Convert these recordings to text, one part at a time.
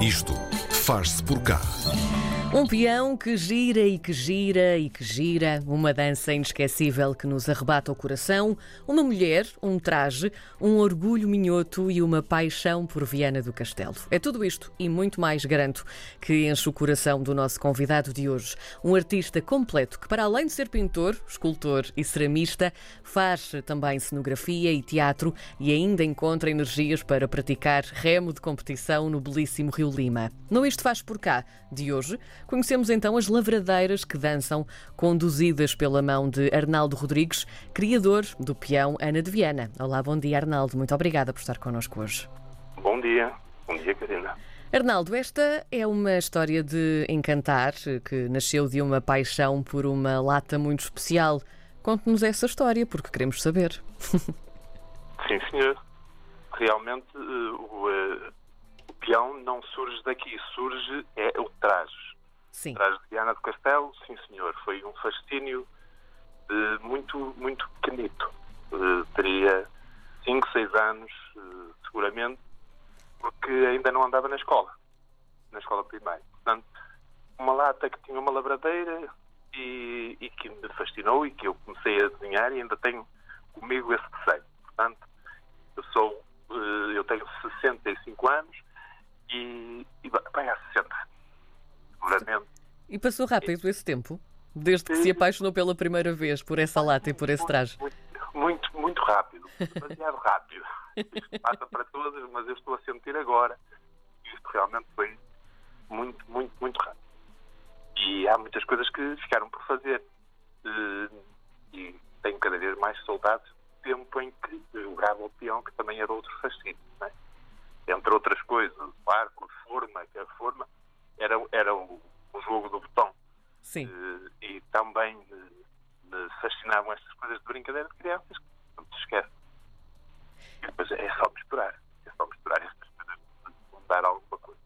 Isto faz-se por cá. Um peão que gira e que gira e que gira, uma dança inesquecível que nos arrebata o coração, uma mulher, um traje, um orgulho minhoto e uma paixão por Viana do Castelo. É tudo isto e muito mais, garanto, que enche o coração do nosso convidado de hoje. Um artista completo que, para além de ser pintor, escultor e ceramista, faz também cenografia e teatro e ainda encontra energias para praticar remo de competição no belíssimo Rio Lima. No Isto Faz Por Cá, de hoje, Conhecemos então as lavradeiras que dançam, conduzidas pela mão de Arnaldo Rodrigues, criador do peão Ana de Viana. Olá, bom dia, Arnaldo. Muito obrigada por estar connosco hoje. Bom dia. Bom dia, Karina. Arnaldo, esta é uma história de encantar que nasceu de uma paixão por uma lata muito especial. Conte-nos essa história, porque queremos saber. Sim, senhor. Realmente uh, o, uh, o peão não surge daqui, surge é o traje. Sim. Atrás de Diana do Castelo, sim senhor, foi um fascínio muito, muito pequenito. Uh, teria 5, 6 anos, uh, seguramente, porque ainda não andava na escola, na escola primária. Portanto, uma lata que tinha uma labradeira e, e que me fascinou e que eu comecei a desenhar e ainda tenho comigo esse desenho. Portanto, eu sou, eu tenho 65 anos e, e vai há 60 seguramente. E passou rápido esse tempo? Desde que se apaixonou pela primeira vez por essa lata e por esse traje? Muito, muito, muito rápido. Demasiado rápido. Passa para todos, mas eu estou a sentir agora que isto realmente foi muito, muito, muito rápido. E há muitas coisas que ficaram por fazer. E tenho cada vez mais saudades do tempo em que jogava o peão, que também era outro fascínio. É? Entre outras coisas, o arco, a forma, que a forma era, era o, o jogo do botão. Sim. Uh, e também me, me, fascinavam estas coisas de brincadeira de crianças, que não se esquece. E depois é só misturar. É só misturar estas coisas, mudar alguma coisa.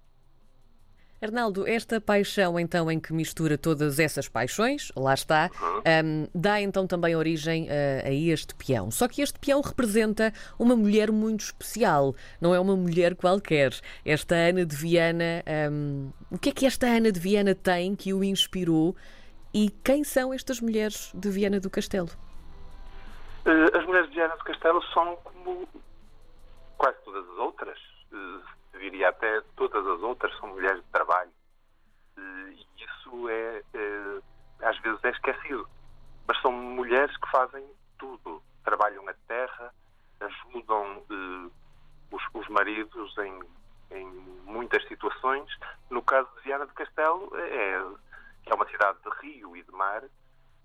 Arnaldo, esta paixão então em que mistura todas essas paixões, lá está, uhum. um, dá então também origem a, a, este peão. Só que este peão representa uma mulher muito especial, não é uma mulher qualquer. Esta Ana de Viana, um, o que é que esta Ana de Viana tem que o inspirou e quem são estas mulheres de Viana do Castelo? Uh, as mulheres de Viana do Castelo são como quase todas as outras. Uh, diria até todas as outras são mulheres de trabalho. E isso é, é, às vezes é esquecido. Mas são mulheres que fazem tudo. Trabalham a terra, ajudam eh, os, os, maridos em, em, muitas situações. No caso de Viana do Castelo, é, que é uma cidade de rio e de mar,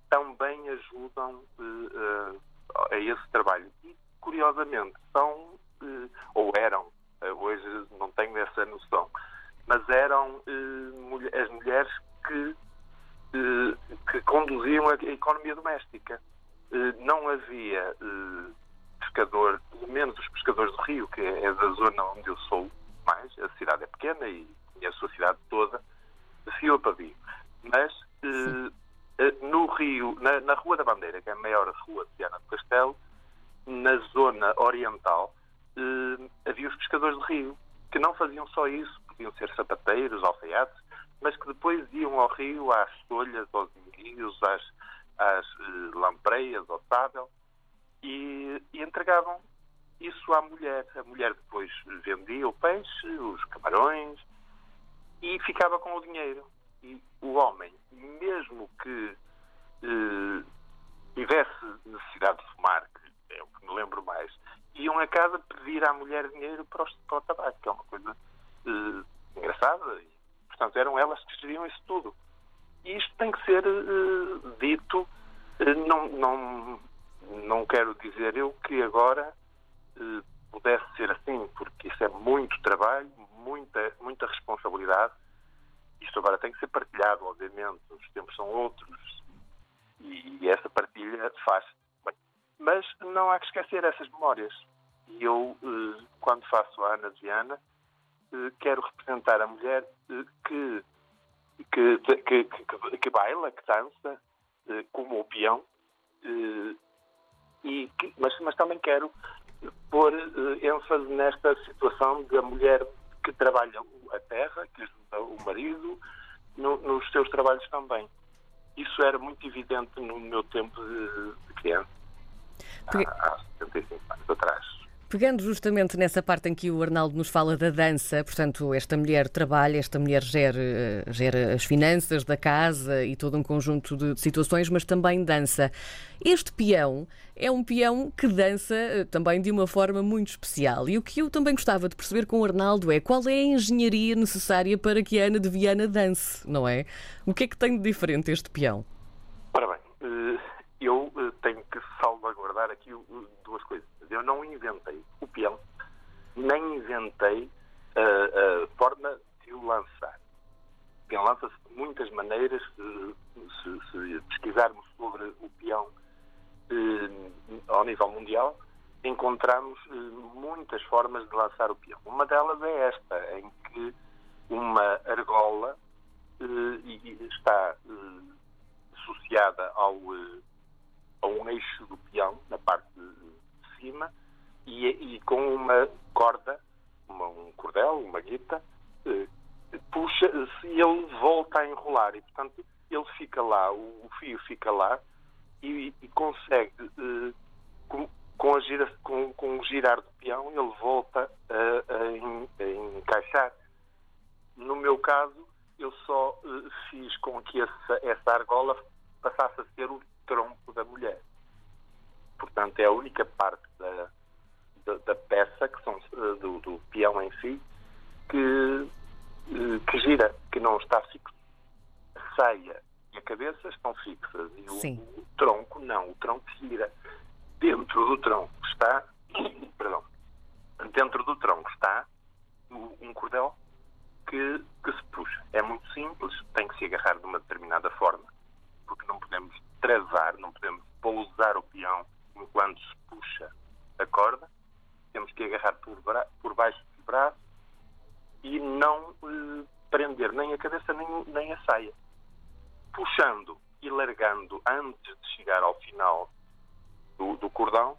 também ajudam eh, a, a esse trabalho. E, curiosamente, são, eh, ou eram, hoje não tenho essa noção, mas eram eh, as mulheres que, eh, que conduziam a economia doméstica. Eh, não havia eh, pescador, pelo menos os pescadores do Rio, que é da zona onde eu sou mais, a cidade é pequena e conheço a cidade toda, fio a pavio. Mas eh, eh, no Rio, na, na, Rua da Bandeira, que é a maior rua de Viana do Castelo, na zona oriental, havia os pescadores do Rio, que não faziam só isso, podiam ser sapateiros, alfaiates, mas que depois iam ao rio às solhas, aos enguios, às, às uh, lampreias, ao sábel, e, e, entregavam isso à mulher. A mulher depois vendia o peixe, os camarões, e ficava com o dinheiro. E o homem, mesmo que uh, tivesse necessidade de fumar, que me lembro mais, iam a casa pedir à mulher dinheiro para o, para o tabaco, que é uma coisa uh, engraçada. E, portanto, eram elas que geriam isso tudo. E isto tem que ser uh, dito. Uh, não, não, não quero dizer eu que agora pudesse ser assim, porque isso é muito trabalho, muita, muita responsabilidade. Isto agora tem que ser partilhado, obviamente. Os tempos são outros. E, essa partilha faz não há que esquecer essas memórias. E eu, eh, quando faço a Ana eh, quero representar a mulher eh, que, que, que, que, que baila, que dança, como o peão, e mas, mas também quero pôr ênfase nesta situação da mulher que trabalha a terra, que ajuda o marido no, nos seus trabalhos também. Isso era muito evidente no meu tempo de criança, Porque- há, há 75 anos atrás. Pegando justamente nessa parte em que o Arnaldo nos fala da dança, portanto, esta mulher trabalha, esta mulher gera, eh, gera as finanças da casa e todo um conjunto de de situações, mas também dança. Este peão é um peão que dança eh, também de uma forma muito especial. E o que eu também gostava de perceber com o Arnaldo é qual é a engenharia necessária para que a Ana de Viana dance, não é? O que é que tem de diferente este peão? Ora bem, eh, eu eh, tenho que salvaguardar aqui duas coisas. Eu não inventei o peão, nem inventei a, a forma de o lançar. O peão lança-se de muitas maneiras. eh, Se, se pesquisarmos sobre o peão eh, ao nível mundial, encontramos eh, muitas formas de lançar o peão. Uma delas é esta, em que uma argola eh, está associada ao, a um eixo do peão, na parte de cima, e, e com uma corda, uma- um cordel, uma guita, eh, puxa, se ele volta a enrolar e, portanto, ele fica lá, o, o fio fica lá e, e consegue, eh, com, com, a gira, com, com o girar do peão, ele volta a, a a encaixar. No meu caso, eu só eh, fiz com que essa, essa argola passasse a ser o tronco da mulher. Portanto, é a única parte da, da, da peça, que são eh, do, do peão em si, que, eh, que gira, que não está fixo. A saia e a cabeça estão fixas e o, o tronco não, o tronco gira. Dentro do tronco está, perdão, dentro do tronco está um cordel que, que se puxa. É muito simples, tem que se agarrar de uma determinada forma, porque não podemos travar, não podemos pousar o peão enquanto se puxa a corda. Temos que agarrar por, bra- por baixo dos braços e não eh, prender nem a cabeça nem, nem a saia. Puxando e largando antes de chegar ao final do, do cordão,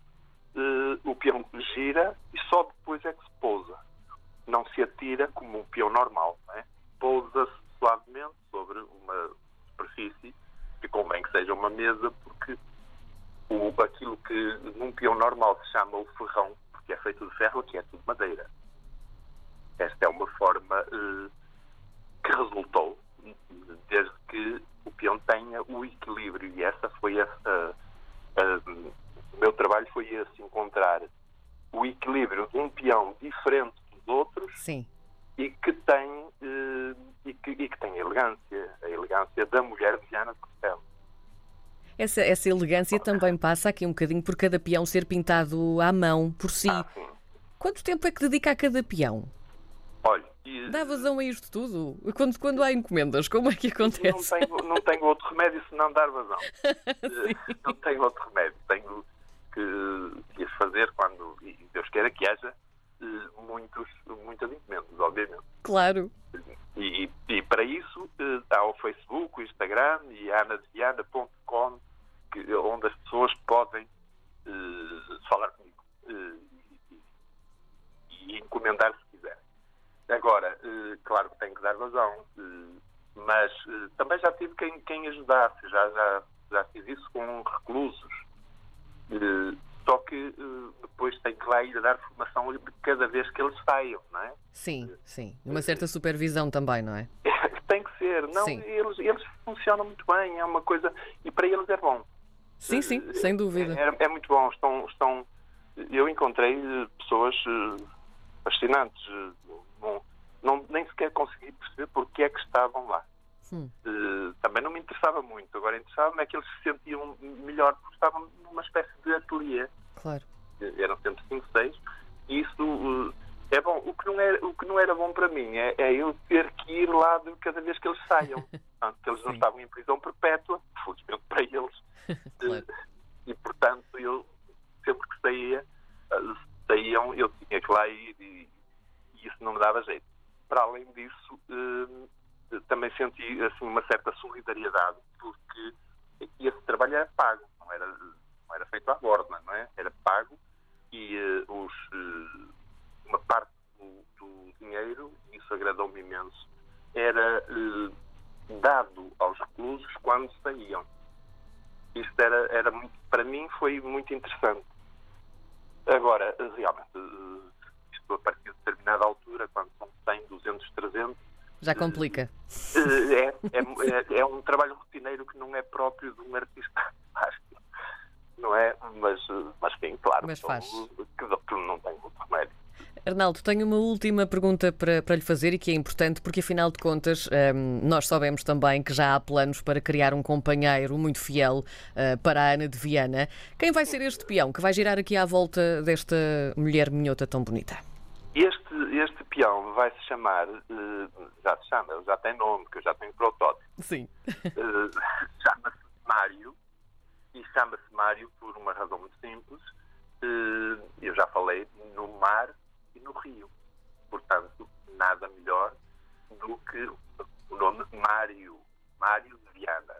eh, o peão gira e só depois é que se pousa não se atira como um peão normal. É? Pousa-se suavemente sobre uma superfície que convém que seja uma mesa, porque o, aquilo que num peão normal se chama o ferrão, porque é feito de ferro, aqui é tudo madeira. Esta é uma forma eh, que resultou desde que o peão tenha o equilíbrio e essa foi o meu trabalho foi esse, encontrar o equilíbrio de um peão diferente dos outros Sim. E que tem eh, e, que, e que tem elegância, a elegância da mulher de Viana de Castelo. Essa, essa elegância também passa aqui um bocadinho por cada peão ser pintado à mão, por si. Ah. Quanto tempo é que dedica a cada peão? Olha, e Dá vazão a isto tudo? Quando, quando há encomendas, como é que não acontece? tenho, não tenho outro remédio senão dar vazão. Eh, não tenho outro remédio. Tenho que, que fazer quando, e Deus queira que haja muitos, muitas encomendas, obviamente. Claro. E, e para isso eh, há o Facebook, o Instagram e anadeviana.com, onde as pessoas podem eh, falar comigo eh, e, e encomendar se quiserem. Agora, eh, claro que tem que dar vazão, eh, mas eh, também já tive quem, quem ajudasse, já, já, já fiz isso com reclusos. Eh, só que eh, depois tem que lá ir dar formação cada vez que eles saiam, não é? Sim, sim. Uma certa supervisão também, não é? Tem que ser. Não, Sim. eles, eles funcionam muito bem, é uma coisa. E para eles é bom. Sim, sim, sem dúvida. É, é muito bom. Estão, estão, eu encontrei eh, pessoas eh, fascinantes. eh, Não, não- nem sequer consegui perceber porque é que estavam lá. Hum. Eh, também não me interessava muito. Agora interessava-me é que eles se sentiam melhor porque estavam numa espécie de ateliê Claro. eram sempre 5, 6, e isso uh, é bom. O que não era, o que não era bom para mim é, é eu ter que ir lá de cada vez que eles saiam. Portanto, que eles não Sim. estavam em prisão perpétua, felizmente para eles. Claro. E, portanto, eu sempre que saía, saíam, eu tinha que lá ir e, e isso não me dava jeito. Para além disso, também senti assim, uma certa solidariedade, porque esse trabalho era pago, não era, não era feito à borda, não é? Era pago e eh, os, eh, uma parte do, do dinheiro, e isso agradou-me imenso, era eh, dado aos reclusos quando saíam. Isto era, era muito, para mim foi muito interessante. Agora, realmente, isto a partir de determinada altura, quando são 100, 200, 300, Já complica. eh, é, é, é, é um trabalho rotineiro que não é próprio de um artista plástico, não é? Mas, eh, mas sim, claro, Mas faz. que, que não tem muito remédio. Arnaldo, tenho uma última pergunta para, para lhe fazer e que é importante porque, afinal de contas, hum, nós sabemos também que já há planos para criar um companheiro muito fiel ah, para a Ana de Viana. Quem vai ser este peão que vai girar aqui à volta desta mulher minhota tão bonita? Este, este peão vai se chamar, eh, já se chama, já tem nome, que eu já tenho protótipo, Sim. Eh, chama-se Mário, e chama-se Mário por uma razão muito simples. Eh, eu já falei no mar e no rio. Portanto, nada melhor do que o nome Mário, Mário de Viana.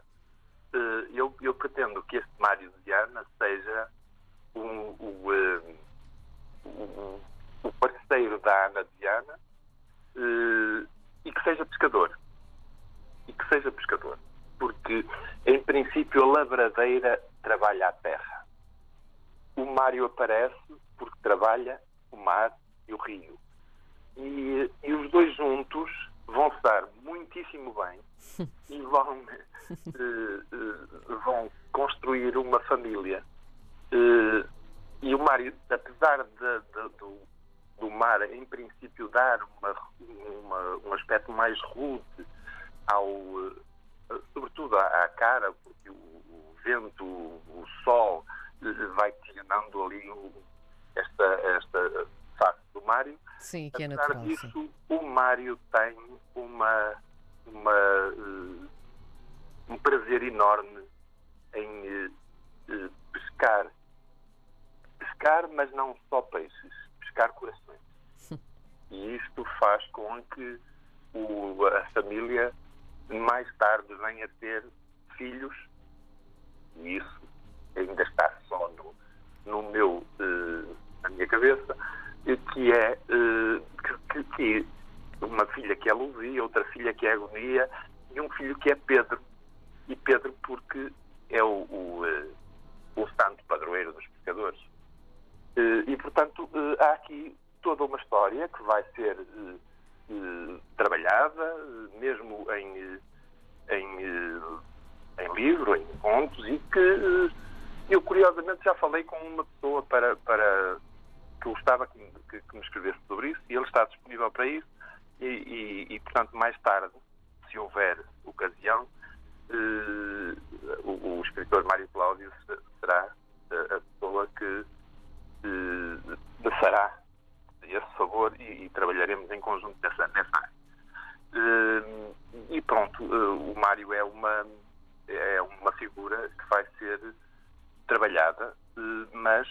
Eu, eu pretendo que este Mário de Viana seja o, eh, o, o parceiro da Ana de Viana eh, e que seja pescador. E que seja pescador. Porque, em princípio, a labradeira trabalha a terra. O Mário aparece porque trabalha o mar e o rio. E, e os dois juntos vão estar muitíssimo bem e vão, eh, eh, vão construir uma família. Eh, e o Mário, apesar de- de- do, do mar, em princípio, dar uma, uma- um aspecto mais rude ao, eh, sobretudo à, cara, porque o, o vento, o, sol eh, vai tirando ali o- esta, esta face do Mário. Sim, que é Apesar natural. disso, Sim. o Mário tem uma, uma, eh, um prazer enorme em pescar. Pescar, mas não só peixes, corações. E isto faz com que o- a família mais tarde venha a ter filhos, e isso ainda está só no, no meu, eh, na minha cabeça, que é eh, que- que uma filha que é Luzia, outra filha que é Agonia e um filho que é Pedro. E Pedro porque falei com uma pessoa para, para que gostava que, que- que me escrevesse sobre isso, e ele está disponível para isso, e, e- e, portanto, mais tarde, se houver ocasião, eh, o, o escritor Mário Cláudio se- será eh, a pessoa que eh, fará esse favor e, e trabalharemos em conjunto nessa, nessa área. Eh, e pronto, eh, o Mário é uma, é uma figura que vai ser trabalhada, eh, mas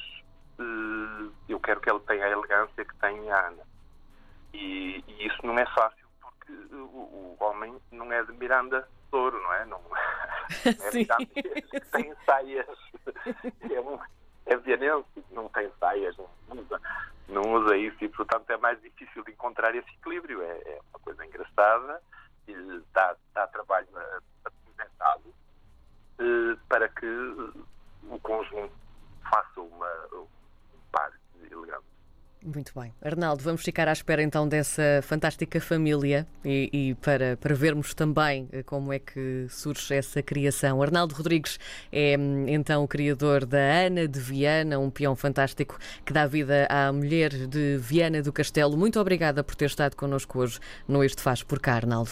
eh, eu quero que ele tenha a elegância que tem a Ana. E, e isso não é fácil, porque o, o homem não é de Miranda Douro, não é? Não, é Sim. Miranda, tem saias. É, um, é vienense, não tem saias, não usa, não usa isso e, portanto, é mais difícil de encontrar esse equilíbrio. É, é uma coisa engraçada e dá, dá trabalho a, a apresentá-lo eh, para que o conjunto faça uma, um par elegante. Muito bem. Arnaldo, vamos ficar à espera então dessa fantástica família e, e para, para vermos também eh, como é que surge essa criação. Arnaldo Rodrigues é hum, então o criador da Ana de Viana, um peão fantástico que dá vida à mulher de Viana do Castelo. Muito obrigada por ter estado connosco hoje no Este Faz por cá, Arnaldo.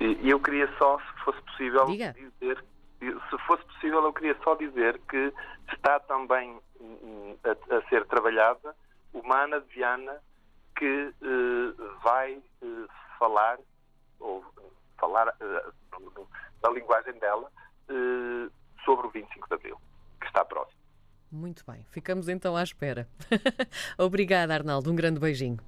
Eu queria só, se fosse possível, Diga. dizer, se fosse possível, eu queria só dizer que está também hum, a, a ser trabalhada uma Ana de Viana que eh, vai eh, falar, ou falar eh, na linguagem dela, eh, sobre o 25 de Abril, que está próximo. Muito bem. Ficamos então à espera. Obrigada, Arnaldo. Um grande beijinho.